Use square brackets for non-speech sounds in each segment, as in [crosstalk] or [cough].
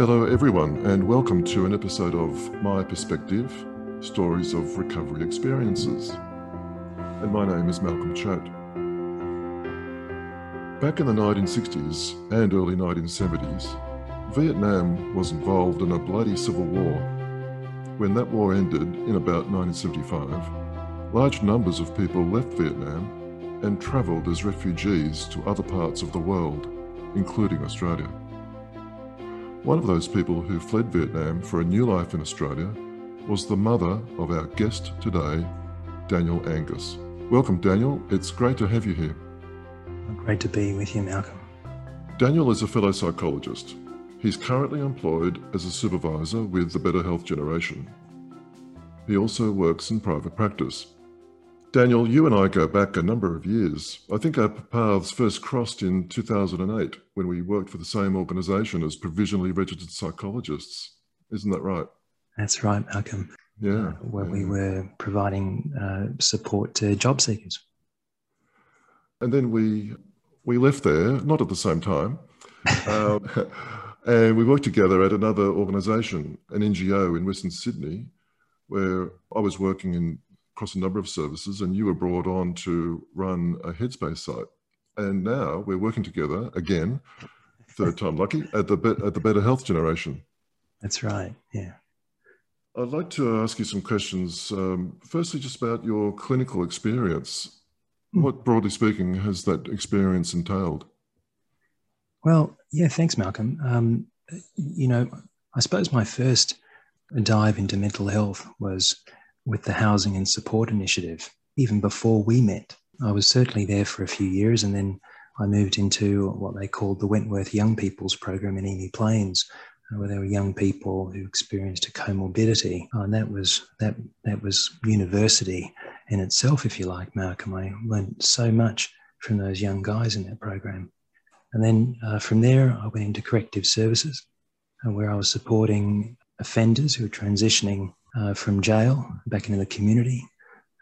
Hello, everyone, and welcome to an episode of My Perspective Stories of Recovery Experiences. And my name is Malcolm Choate. Back in the 1960s and early 1970s, Vietnam was involved in a bloody civil war. When that war ended in about 1975, large numbers of people left Vietnam and travelled as refugees to other parts of the world, including Australia. One of those people who fled Vietnam for a new life in Australia was the mother of our guest today, Daniel Angus. Welcome, Daniel. It's great to have you here. Great to be with you, Malcolm. Daniel is a fellow psychologist. He's currently employed as a supervisor with the Better Health Generation. He also works in private practice. Daniel, you and I go back a number of years. I think our paths first crossed in 2008 when we worked for the same organisation as provisionally registered psychologists. Isn't that right? That's right, Malcolm. Yeah. Uh, where yeah. we were providing uh, support to job seekers. And then we we left there, not at the same time, um, [laughs] and we worked together at another organisation, an NGO in Western Sydney, where I was working in across a number of services, and you were brought on to run a Headspace site. And now we're working together again, third time lucky, at the at the Better Health Generation. That's right. Yeah. I'd like to ask you some questions. Um, firstly, just about your clinical experience. Hmm. What, broadly speaking, has that experience entailed? Well, yeah. Thanks, Malcolm. Um, you know, I suppose my first dive into mental health was with the Housing and Support Initiative, even before we met. I was certainly there for a few years and then I moved into what they called the Wentworth Young People's Program in Emu Plains, uh, where there were young people who experienced a comorbidity. Uh, and that was that that was university in itself, if you like, Malcolm. I learned so much from those young guys in that program. And then uh, from there, I went into corrective services, uh, where I was supporting offenders who were transitioning uh, from jail back into the community.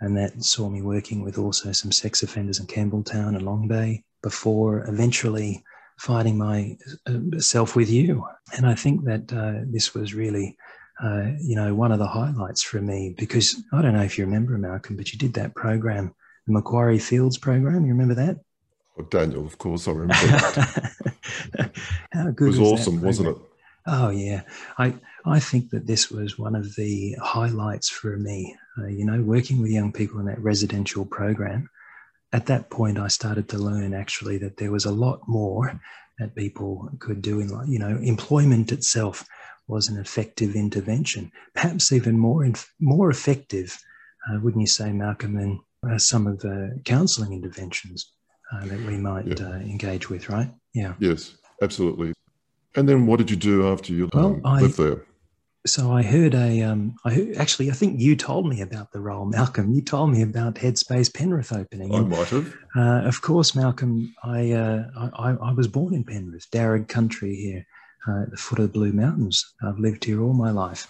And that saw me working with also some sex offenders in Campbelltown and Long Bay before eventually finding myself with you. And I think that uh, this was really, uh, you know, one of the highlights for me because I don't know if you remember, Malcolm, but you did that program, the Macquarie Fields program. You remember that? Oh, Daniel, of course, I remember that. [laughs] How good it was, was awesome, wasn't it? Oh yeah, I I think that this was one of the highlights for me. Uh, you know, working with young people in that residential program. At that point, I started to learn actually that there was a lot more that people could do in, you know, employment itself was an effective intervention, perhaps even more more effective, uh, wouldn't you say, Malcolm, than uh, some of the counselling interventions uh, that we might Yeah. uh, engage with, right? Yeah. Yes, absolutely. And then what did you do after you Well, um, I- lived there? So I heard a, um, I heard, actually, I think you told me about the role, Malcolm. You told me about Headspace Penrith opening. I And, might have. uh, of course, Malcolm, I, uh, I, I was born in Penrith, Darug country here, uh, at the foot of the Blue Mountains. I've lived here all my life.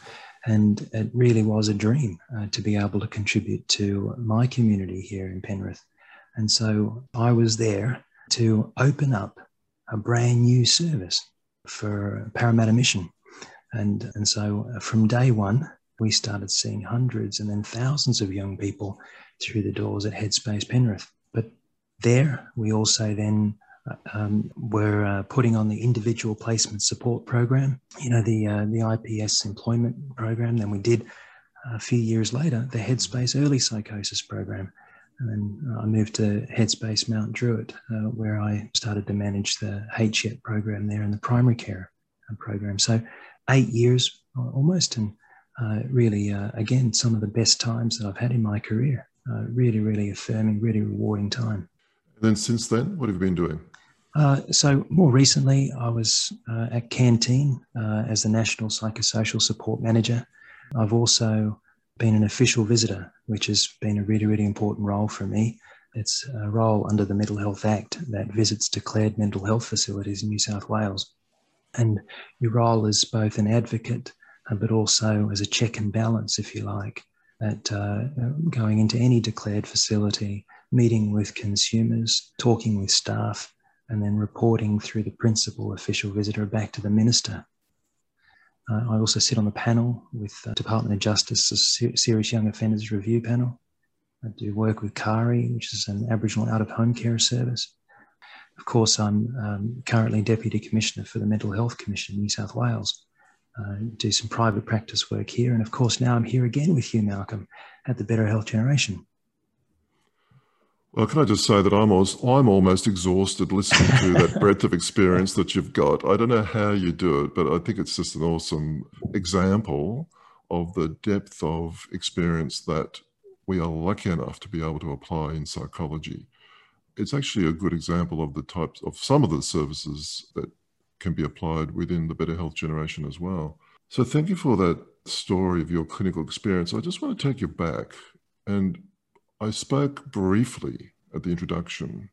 And it really was a dream uh, to be able to contribute to my community here in Penrith. And so I was there to open up a brand new service for Parramatta Mission. And, and so uh, from day one, we started seeing hundreds and then thousands of young people through the doors at Headspace Penrith. But there, we also then uh, um, were uh, putting on the individual placement support program, you know, the, uh, the IPS employment program. Then we did a few years later the Headspace early psychosis program. And then I moved to Headspace Mount Druitt, uh, where I started to manage the HYET program there and the primary care uh, program. So eight years uh, almost, and uh, really, uh, again, some of the best times that I've had in my career. Uh, really, really affirming, really rewarding time. And then since then, what have you been doing? Uh, so more recently, I was uh, at Canteen uh, as the National Psychosocial Support Manager. I've also been an official visitor, which has been a really, really important role for me. It's a role under the Mental Health Act that visits declared mental health facilities in New South Wales. And your role is both an advocate, uh, but also as a check and balance, if you like, at uh, going into any declared facility, meeting with consumers, talking with staff, and then reporting through the principal official visitor back to the minister. Uh, I also sit on the panel with uh, Department of Justice's Serious Young Offenders Review Panel. I do work with KARI, which is an Aboriginal out of home care service. Of course, I'm um, currently Deputy Commissioner for the Mental Health Commission in New South Wales. Uh, do some private practice work here. And of course, now I'm here again with you, Malcolm, at the Better Health Generation. Well, can I just say that I'm almost, I'm almost exhausted listening to that [laughs] breadth of experience that you've got. I don't know how you do it, but I think it's just an awesome example of the depth of experience that we are lucky enough to be able to apply in psychology. It's actually a good example of the types of some of the services that can be applied within the Better Health generation as well. So, thank you for that story of your clinical experience. I just want to take you back and I spoke briefly at the introduction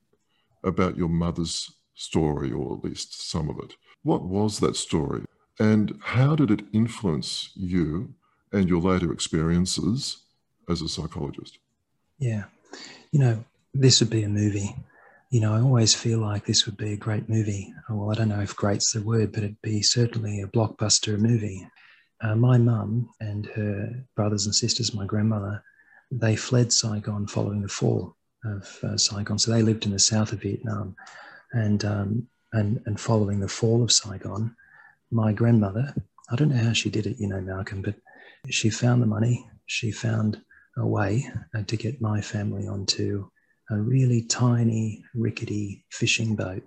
about your mother's story, or at least some of it. What was that story? And how did it influence you and your later experiences as a psychologist? Yeah. You know, this would be a movie. You know, I always feel like this would be a great movie. Well, I don't know if great's the word, but it'd be certainly a blockbuster movie. Uh, my mum and her brothers and sisters, my grandmother, they fled Saigon following the fall of uh, Saigon. So they lived in the south of Vietnam, and um, and and following the fall of Saigon, my grandmother, I don't know how she did it, you know, Malcolm, but she found the money. She found a way uh, to get my family onto a really tiny, rickety fishing boat,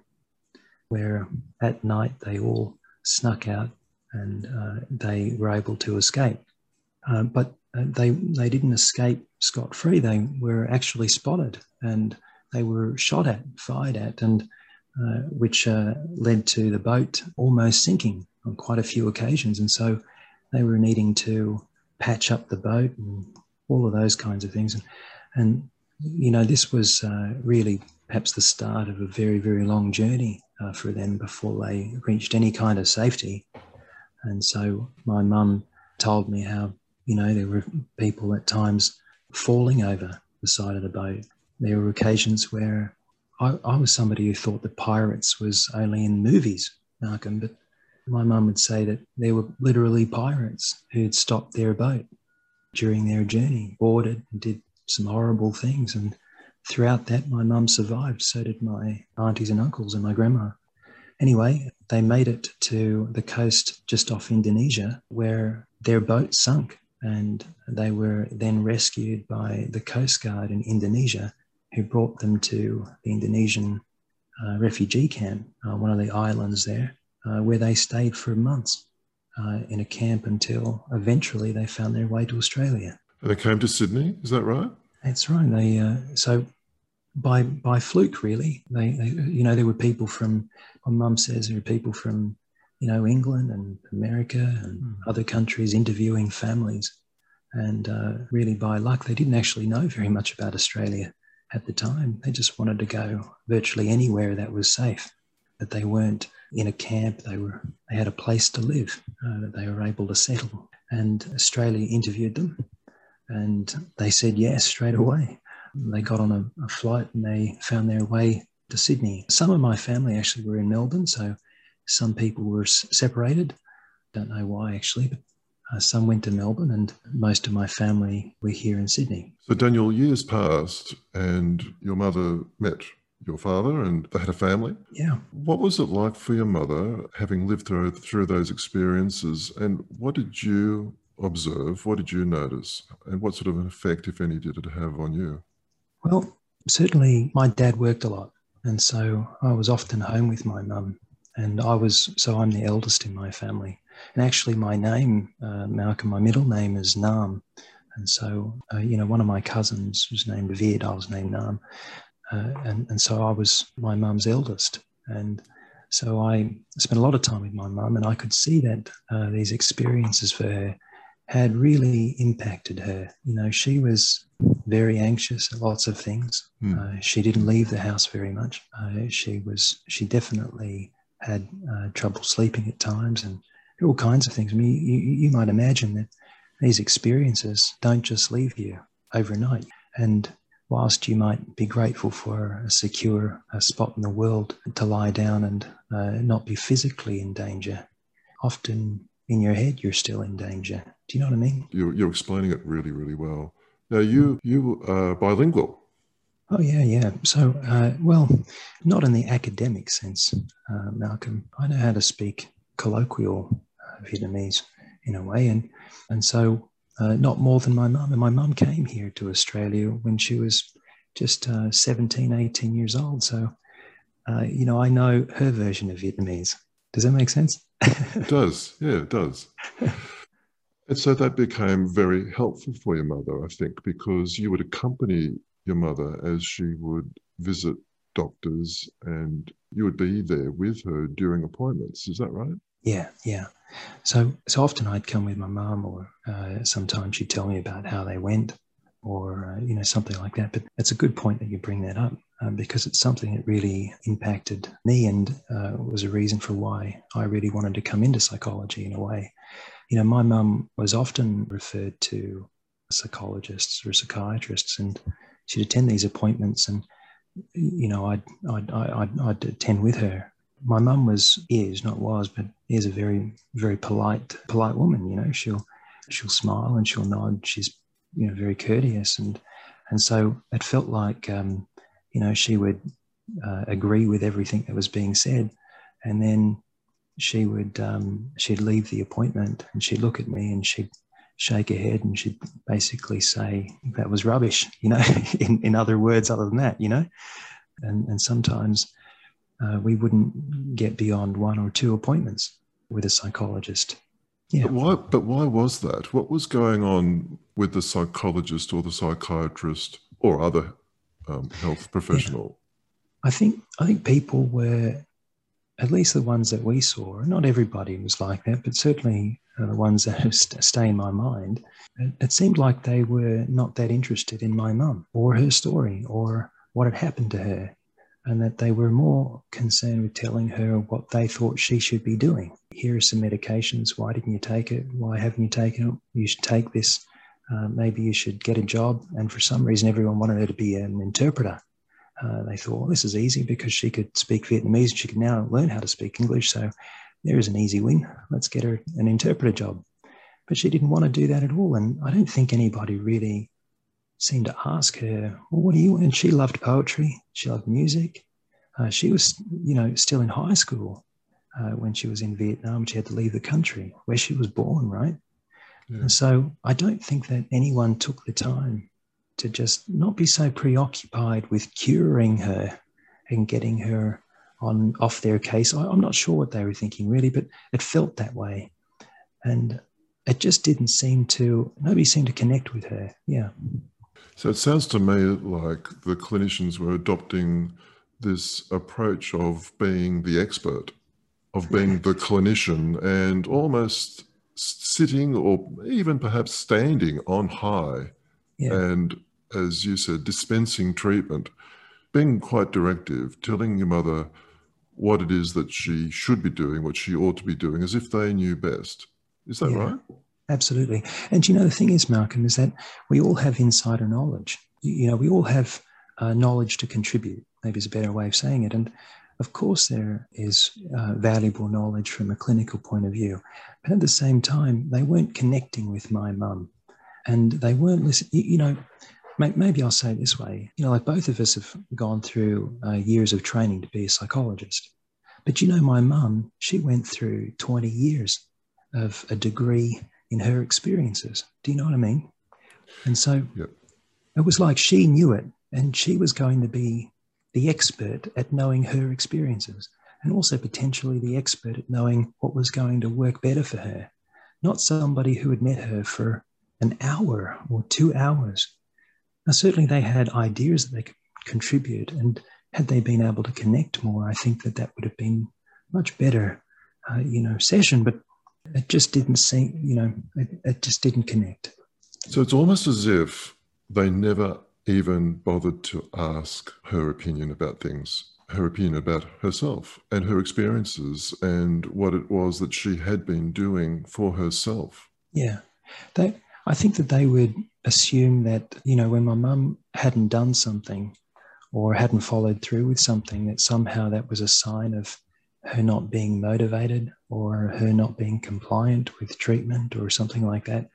where at night they all snuck out and uh, they were able to escape. Uh, but uh, they they didn't escape scot free. They were actually spotted and they were shot at, fired at, and uh, which uh, led to the boat almost sinking on quite a few occasions. And so they were needing to patch up the boat and all of those kinds of things. And, and you know, this was uh, really perhaps the start of a very, very long journey uh, for them before they reached any kind of safety. And so my mum told me how you know, there were people at times falling over the side of the boat. There were occasions where I, I was somebody who thought the pirates was only in movies, Malcolm, but my mum would say that there were literally pirates who'd stopped their boat during their journey, boarded, and did some horrible things. And throughout that, my mum survived. So did my aunties and uncles and my grandma. Anyway, they made it to the coast just off Indonesia where their boat sunk and they were then rescued by the Coast Guard in Indonesia, who brought them to the Indonesian uh, refugee camp, uh, one of the islands there, uh, where they stayed for months uh, in a camp until eventually they found their way to Australia. And they came to Sydney, is that right? That's right. They uh, so by by fluke, really. They, they, you know, there were people from. My mum says there were people from you know, England and America and mm. other countries interviewing families. And uh, really, by luck, they didn't actually know very much about Australia at the time. They just wanted to go virtually anywhere that was safe, that they weren't in a camp. They were they had a place to live, uh, that they were able to settle. And Australia interviewed them, and they said yes straight away. They got on a, a flight and they found their way to Sydney. Some of my family actually were in Melbourne, so some people were separated. Don't know why actually, but uh, some went to Melbourne, and most of my family were here in Sydney. So, Daniel, years passed, and your mother met your father, and they had a family. Yeah. What was it like for your mother, having lived through through those experiences, and what did you observe? What did you notice, and what sort of an effect, if any, did it have on you? Well, certainly, my dad worked a lot, and so I was often home with my mum and I was so I'm the eldest in my family. And actually, my name, uh, Malcolm, my middle name is Nam, and so uh, you know one of my cousins was named Vid. I was named Nam, uh, and and so I was my mum's eldest, and so I spent a lot of time with my mum, and I could see that uh, these experiences for her had really impacted her. You know, she was very anxious at lots of things. Mm. she didn't leave the house very much. Uh, she was she definitely had uh, trouble sleeping at times and all kinds of things. I mean, you, you might imagine that these experiences don't just leave you overnight. And whilst you might be grateful for a secure a spot in the world to lie down and uh, not be physically in danger, often in your head, you're still in danger. Do you know what I mean? You're, you're explaining it really, really well. Now, you you are bilingual. Oh yeah, yeah. So, uh, well, not in the academic sense, uh, Malcolm. I know how to speak colloquial uh, Vietnamese in a way, and and so uh, not more than my mum. And my mum came here to Australia when she was just uh, 17, 18 years old. So, uh, you know, I know her version of Vietnamese. Does that make sense? it does. Yeah, it does. [laughs] And so that became very helpful for your mother, I think, because you would accompany your mother as she would visit doctors and you would be there with her during appointments. Is that right? Yeah, yeah. So, so often I'd come with my mum, or uh, sometimes she'd tell me about how they went, or uh, you know something like that. But it's a good point that you bring that up um, because it's something that really impacted me and uh, was a reason for why I really wanted to come into psychology in a way. You know, my mum was often referred to psychologists or psychiatrists, and she'd attend these appointments, and you know, I'd I'd I'd, I'd attend with her. My mum was is not was, but is a very very polite polite woman. You know, she'll she'll smile and she'll nod. She's you know very courteous, and and so it felt like um, you know she would uh, agree with everything that was being said, and then she would um, she'd leave the appointment and she'd look at me and she'd shake her head and she'd basically say that was rubbish [laughs] you know in, in other words other than that you know? And and sometimes uh, we wouldn't get beyond one or two appointments with a psychologist yeah. But why but why was that? What was going on with the psychologist or the psychiatrist or other um, health professional? Yeah. i think i think people were at least the ones that we saw, not everybody was like that, but certainly uh, the ones that have stay in my mind, it, it seemed like they were not that interested in my mum or her story or what had happened to her, and that they were more concerned with telling her what they thought she should be doing. Here are some medications. Why didn't you take it? Why haven't you taken it? You should take this. Uh, maybe you should get a job. And for some reason, everyone wanted her to be an interpreter uh, they thought, well, this is easy because she could speak Vietnamese. And she could now learn how to speak English. So there is an easy win. Let's get her an interpreter job. But she didn't want to do that at all. And I don't think anybody really seemed to ask her, well, what do you? And she loved poetry. She loved music. Uh, she was, you know, still in high school uh, when she was in Vietnam. She had to leave the country where she was born, right? Yeah. And so I don't think that anyone took the time to just not be so preoccupied with curing her and getting her on off their case. I, am not sure what they were thinking really, but it felt that way, and it just didn't seem to. Nobody seemed to connect with her. Yeah. So it sounds to me like the clinicians were adopting this approach of being the expert, of being the clinician, and almost sitting or even perhaps standing on high yeah. and as you said, dispensing treatment, being quite directive, telling your mother what it is that she should be doing, what she ought to be doing, as if they knew best. Is that yeah, right? Absolutely. And you know, the thing is, Malcolm, is that we all have insider knowledge. You know, we all have uh, knowledge to contribute, maybe is a better way of saying it. And of course, there is uh, valuable knowledge from a clinical point of view. But at the same time, they weren't connecting with my mum and they weren't listening. You, you know, maybe I'll say it this way. You know, like both of us have gone through uh, years of training to be a psychologist. But you know, my mum, she went through 20 years of a degree in her experiences. Do you know what I mean? And so yep. it was like she knew it and she was going to be the expert at knowing her experiences and also potentially the expert at knowing what was going to work better for her. Not somebody who had met her for an hour or two hours now, certainly they had ideas that they could contribute, and had they been able to connect more, I think that that would have been much better, uh, you know, session. But it just didn't seem, you know, it, it just didn't connect. So it's almost as if they never even bothered to ask her opinion about things, her opinion about herself and her experiences and what it was that she had been doing for herself. Yeah. They, I think that they would assume that, you know, when my mum hadn't done something or hadn't followed through with something, that somehow that was a sign of her not being motivated or her not being compliant with treatment or something like that.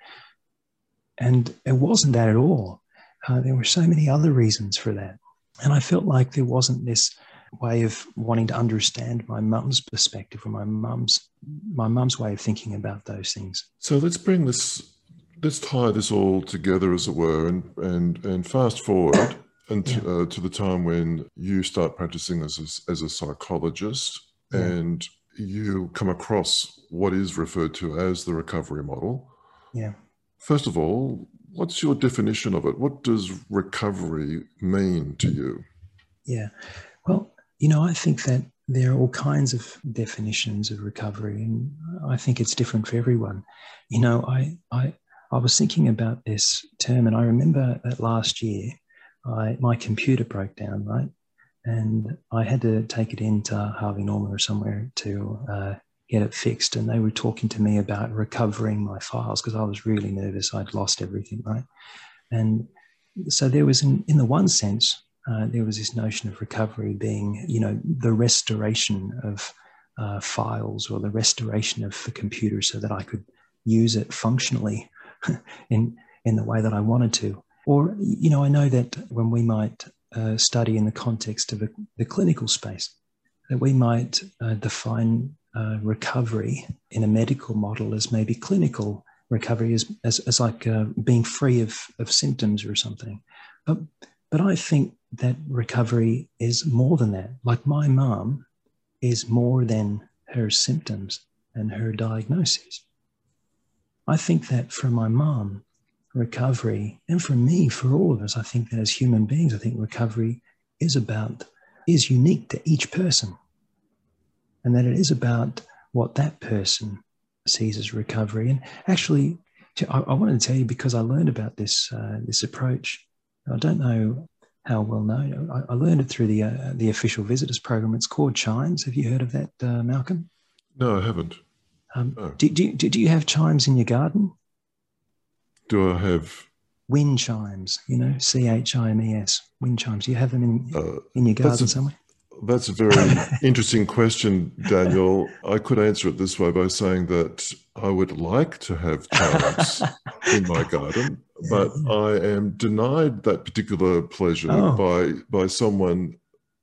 And it wasn't that at all. Uh, there were so many other reasons for that. And I felt like there wasn't this way of wanting to understand my mum's perspective or my mum's my mum's way of thinking about those things. So let's bring this let's tie this all together as it were and and and fast forward [coughs] and yeah. uh, to the time when you start practicing as a, as a psychologist yeah. and you come across what is referred to as the recovery model. Yeah. First of all, what's your definition of it? What does recovery mean to you? Yeah. Well, you know, I think that there are all kinds of definitions of recovery, and I think it's different for everyone. You know, I I I was thinking about this term, and I remember that last year, I my computer broke down, right, and I had to take it into Harvey Norman or somewhere to uh, get it fixed. And they were talking to me about recovering my files because I was really nervous. I'd lost everything, right? And so there was, in, in the one sense, uh, there was this notion of recovery being, you know, the restoration of uh, files or the restoration of the computer so that I could use it functionally [laughs] in in the way that I wanted to. Or, you know, I know that when we might uh, study in the context of a, the clinical space, that we might uh, define uh, recovery in a medical model as maybe clinical recovery as, as, as like uh, being free of, of symptoms or something. But, but I think that recovery is more than that. Like my mom is more than her symptoms and her diagnosis. I think that for my mom, recovery, and for me, for all of us, I think that as human beings, I think recovery is about, is unique to each person and that it is about what that person sees as recovery. And actually, I, I wanted to tell you because I learned about this uh, this approach. I don't know how well known. I, I learned it through the uh, the official visitors program. It's called Chimes. Have you heard of that, uh, Malcolm? No, I haven't. Um, no. Do, do, do you have chimes in your garden? Do I have wind chimes? You know, C H I M E S. Wind chimes. Do you have them in uh, in your garden a, somewhere? That's a very [laughs] interesting question, Daniel. I could answer it this way by saying that I would like to have chimes [laughs] in my garden, but I am denied that particular pleasure oh. by by someone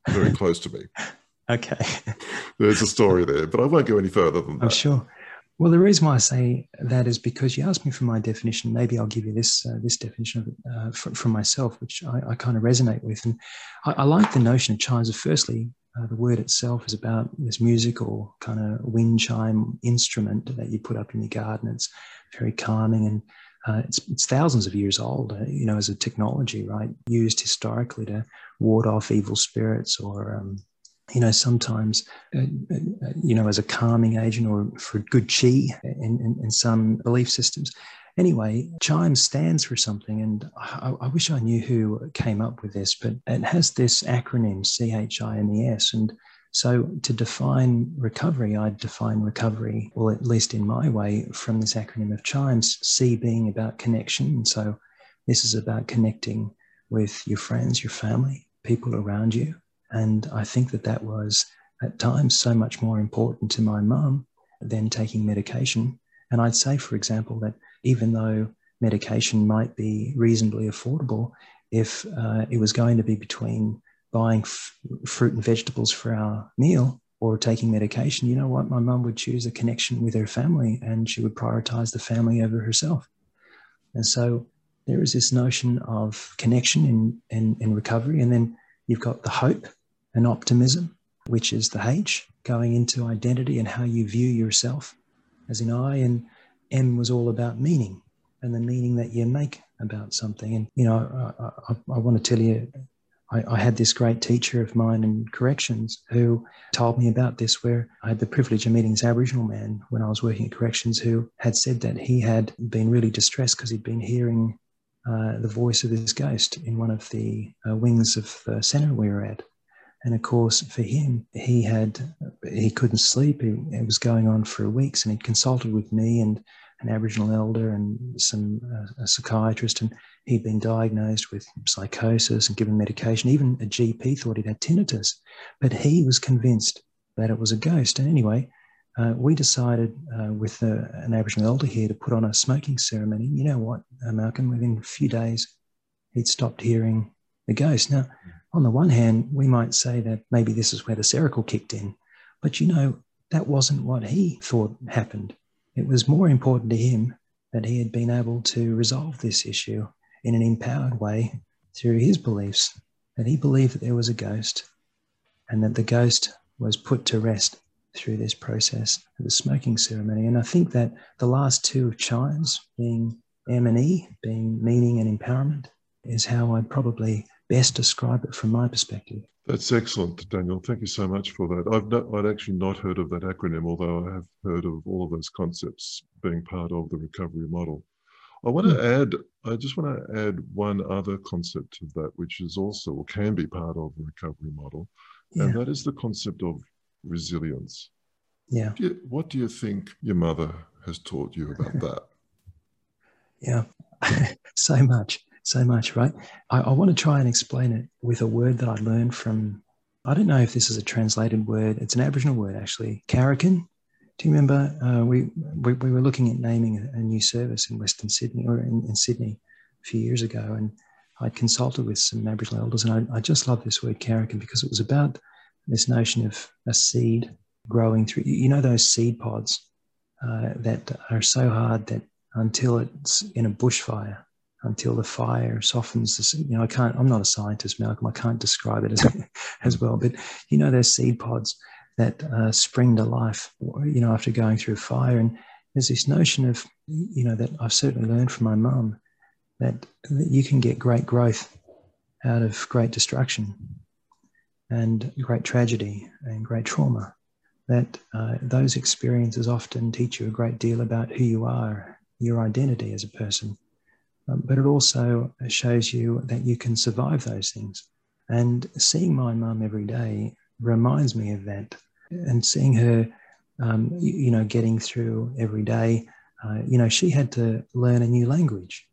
very close to me. [laughs] Okay. There's a story there, but I won't go any further than that. I'm sure. Well, the reason why I say that is because you asked me for my definition. Maybe I'll give you this uh, this definition of uh, from, from, myself, which I, I, kind of resonate with. And I, I, like the notion of chimes. Firstly, uh, the word itself is about this musical kind of wind chime instrument that you put up in your garden. It's very calming and uh, it's, it's thousands of years old, uh, you know, as a technology, right? Used historically to ward off evil spirits or um, you know, sometimes, uh, uh, you know, as a calming agent or for good chi in, in, in, some belief systems. Anyway, chime stands for something, and I, I, wish I knew who came up with this, but it has this acronym C H I M E S. And so to define recovery, I'd define recovery, well, at least in my way, from this acronym of chimes, C being about connection. So this is about connecting with your friends, your family, people around you and I think that that was at times so much more important to my mum than taking medication. And I'd say, for example, that even though medication might be reasonably affordable, if uh, it was going to be between buying f- fruit and vegetables for our meal or taking medication, you know what? My mum would choose a connection with her family and she would prioritize the family over herself. And so there is this notion of connection in, in, in recovery. And then you've got the hope and optimism, which is the H, going into identity and how you view yourself as in I, and M was all about meaning and the meaning that you make about something. And, you know, I, I, I want to tell you, I, I, had this great teacher of mine in corrections who told me about this, where I had the privilege of meeting this Aboriginal man when I was working at corrections who had said that he had been really distressed because he'd been hearing uh, the voice of this ghost in one of the uh, wings of the centre we were at. And of course, for him, he had he couldn't sleep. It, it was going on for weeks, and he'd consulted with me and an Aboriginal elder and some uh, a psychiatrist, and he'd been diagnosed with psychosis and given medication. Even a GP thought he'd had tinnitus, but he was convinced that it was a ghost. And anyway, uh, we decided uh, with a, uh, an Aboriginal elder here to put on a smoking ceremony. You know what, uh, Malcolm? Within a few days, he'd stopped hearing the ghost. Now, on the one hand, we might say that maybe this is where the Seroquel kicked in, but you know, that wasn't what he thought happened. It was more important to him that he had been able to resolve this issue in an empowered way through his beliefs, that he believed that there was a ghost and that the ghost was put to rest through this process of the smoking ceremony. And I think that the last two chimes, being M and E, being meaning and empowerment, is how I'd probably best describe it from my perspective. That's excellent, Daniel. Thank you so much for that. I've not, I'd actually not heard of that acronym, although I have heard of all of those concepts being part of the recovery model. I want to mm. add, I just want to add one other concept to that, which is also or can be part of the recovery model, yeah. and that is the concept of resilience. Yeah. Do you, what do you think your mother has taught you about [laughs] that? yeah, [laughs] so much, so much, right? I, I, want to try and explain it with a word that I learned from, I don't know if this is a translated word, it's an Aboriginal word actually, Karakin. Do you remember uh, we, we, we, were looking at naming a, new service in Western Sydney or in, in Sydney a few years ago, and I'd consulted with some Aboriginal elders, and I, I just love this word Karakin because it was about this notion of a seed growing through. You know those seed pods uh, that are so hard that until it's in a bushfire, until the fire softens the, you know, I can't, I'm not a scientist, Malcolm, I can't describe it as, [laughs] as well, but you know, there's seed pods that uh, spring to life, you know, after going through fire. And there's this notion of, you know, that I've certainly learned from my mum that, that you can get great growth out of great destruction and great tragedy and great trauma, that uh, those experiences often teach you a great deal about who you are, your identity as a person. Um, but it also shows you that you can survive those things. And seeing my mum every day reminds me of that. And seeing her, um, you, you, know, getting through every day, uh, you know, she had to learn a new language.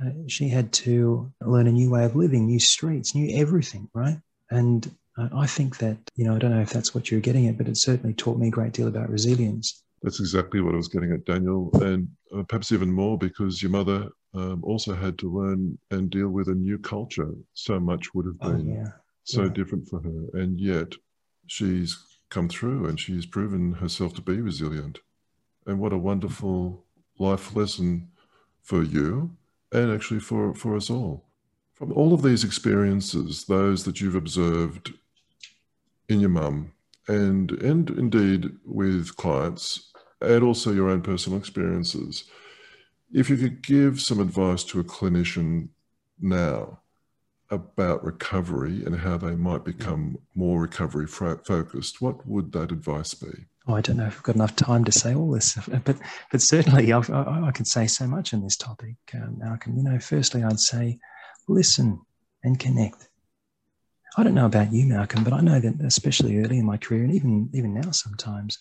Uh, she had to learn a new way of living, new streets, new everything, right? And I think that, you know, I don't know if that's what you're getting at, but it certainly taught me a great deal about resilience. That's exactly what I was getting at, Daniel, and uh, perhaps even more because your mother um, also had to learn and deal with a new culture. So much would have oh, been oh, yeah. so yeah. different for her. And yet she's come through and she's proven herself to be resilient. And what a wonderful life lesson for you and actually for, for us all. From all of these experiences, those that you've observed in your mum and and indeed with clients and also your own personal experiences if you could give some advice to a clinician now about recovery and how they might become more recovery focused what would that advice be oh, I don't know if I've got enough time to say all this, [laughs] but but certainly I, I, I can say so much on this topic, um, Malcolm. You know, firstly, I'd say listen and connect. I don't know about you, Malcolm, but I know that especially early in my career, and even even now sometimes,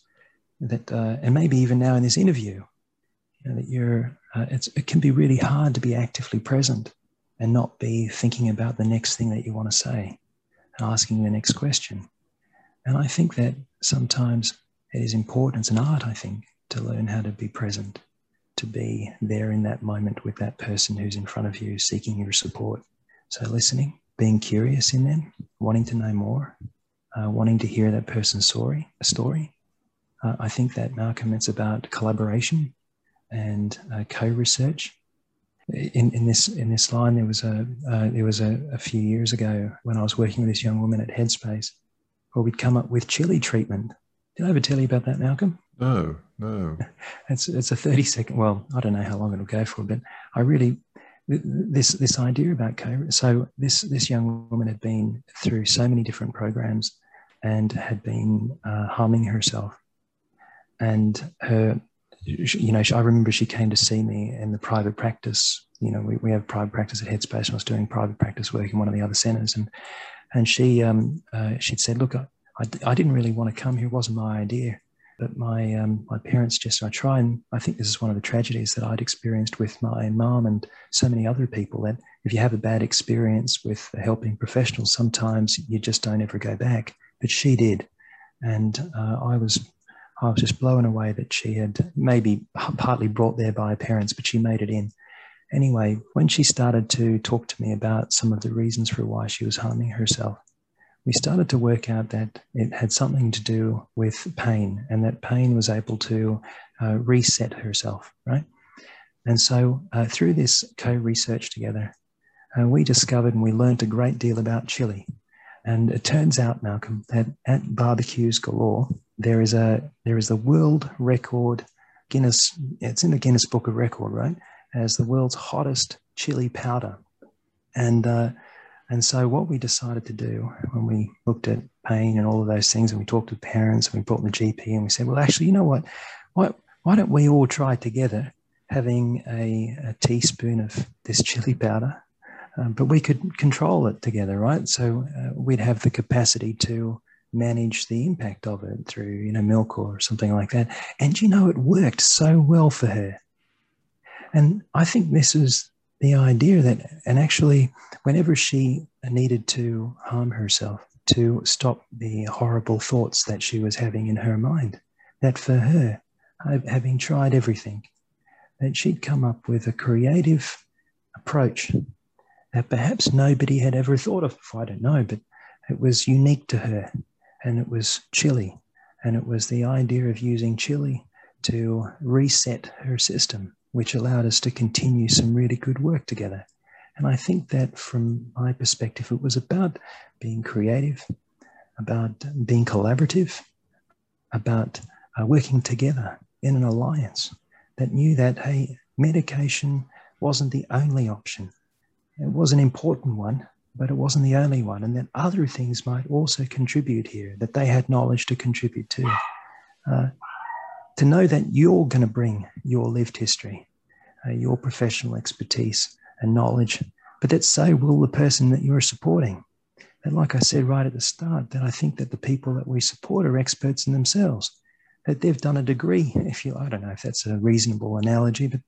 that uh, and maybe even now in this interview, you know, that you're uh, it can be really hard to be actively present and not be thinking about the next thing that you want to say and asking the next question. And I think that sometimes it is important. It's an art, I think, to learn how to be present, to be there in that moment with that person who's in front of you, seeking your support. So listening being curious in them, wanting to know more, uh, wanting to hear that person's story. a Story. Uh, I think that Malcolm, it's about collaboration and uh, co-research. In, in this in this line, there was a uh, there was a, a, few years ago when I was working with this young woman at Headspace, where we'd come up with chili treatment. Did I ever tell you about that, Malcolm? No, no. [laughs] It's it's a thirty second. Well, I don't know how long it'll go for, but I really this this idea about co so this this young woman had been through so many different programs and had been uh, harming herself and her you know i remember she came to see me in the private practice. You know we, we have private practice at headspace and i was doing private practice work in one of the other centers and and she um, uh, she'd said look I, I, I didn't really want to come here. It wasn't my idea. But my um, my parents just I try and I think this is one of the tragedies that I'd experienced with my mom and so many other people that if you have a bad experience with a helping professional, sometimes you just don't ever go back. But she did, and uh, I was I was just blown away that she had maybe partly brought there by her parents, but she made it in. Anyway, when she started to talk to me about some of the reasons for why she was harming herself, we started to work out that it had something to do with pain and that pain was able to uh, reset herself, right? And so uh, through this co research together, uh, we discovered and we learned a great deal about chili. And it turns out, Malcolm, that at Barbeques Galore, there is a there is a world record Guinness. It's in the Guinness Book of Record, right? As the world's hottest chili powder, and uh, and so what we decided to do when we looked at pain and all of those things, and we talked to parents, and we brought the GP, and we said, well, actually, you know what? Why why don't we all try together having a, a teaspoon of this chili powder um, but we could control it together, right? So uh, we'd have the capacity to manage the impact of it through, you know, milk or something like that. And you know, it worked so well for her. And I think this is the idea that, and actually, whenever she needed to harm herself to stop the horrible thoughts that she was having in her mind, that for her, having tried everything, that she'd come up with a creative approach that perhaps nobody had ever thought of. I don't know, but it was unique to her and it was chili. And it was the idea of using chili to reset her system, which allowed us to continue some really good work together. And I think that from my perspective, it was about being creative, about being collaborative, about uh, working together in an alliance that knew that, hey, medication wasn't the only option. It was an important one, but it wasn't the only one, and that other things might also contribute here, that they had knowledge to contribute to. Uh, to know that you're going to bring your lived history, uh, your professional expertise and knowledge, but that so will the person that you're supporting. And like I said right at the start, that I think that the people that we support are experts in themselves, that they've done a degree, if you, I don't know if that's a reasonable analogy, but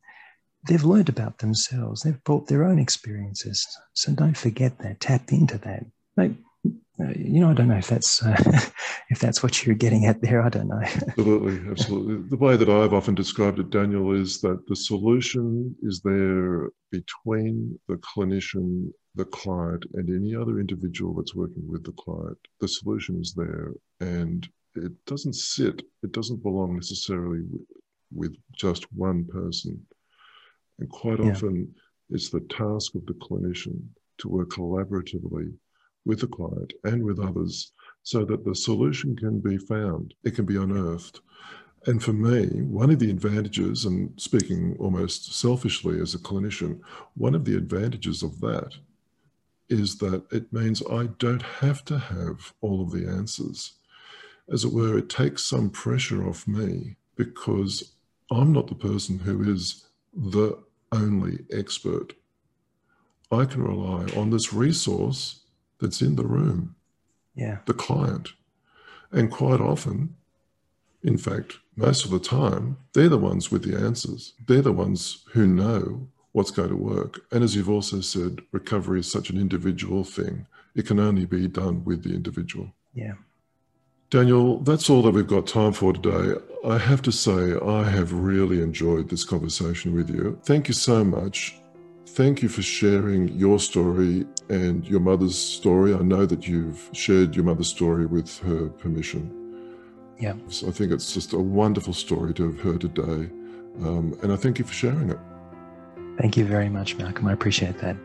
they've learned about themselves. They've brought their own experiences. So don't forget that. Tap into that. Like, you know, I don't know if that's uh, [laughs] if that's what you're getting at there. I don't know. [laughs] absolutely, absolutely. The way that I've often described it, Daniel, is that the solution is there between the clinician, the client, and any other individual that's working with the client. The solution is there, and it doesn't sit. It doesn't belong necessarily with just one person. And quite yeah. often, it's the task of the clinician to work collaboratively with the client and with others so that the solution can be found, it can be unearthed. And for me, one of the advantages, and speaking almost selfishly as a clinician, one of the advantages of that is that it means I don't have to have all of the answers. As it were, it takes some pressure off me because I'm not the person who is the only expert. I can rely on this resource that's in the room, yeah. the client. And quite often, in fact, most of the time, they're the ones with the answers. They're the ones who know what's going to work. And as you've also said, recovery is such an individual thing. It can only be done with the individual. Yeah. Daniel, that's all that we've got time for today. I have to say, I have really enjoyed this conversation with you. Thank you so much. Thank you for sharing your story and your mother's story. I know that you've shared your mother's story with her permission. Yeah. So I think it's just a wonderful story to have heard today. Um, and I thank you for sharing it. Thank you very much, Malcolm. I appreciate that.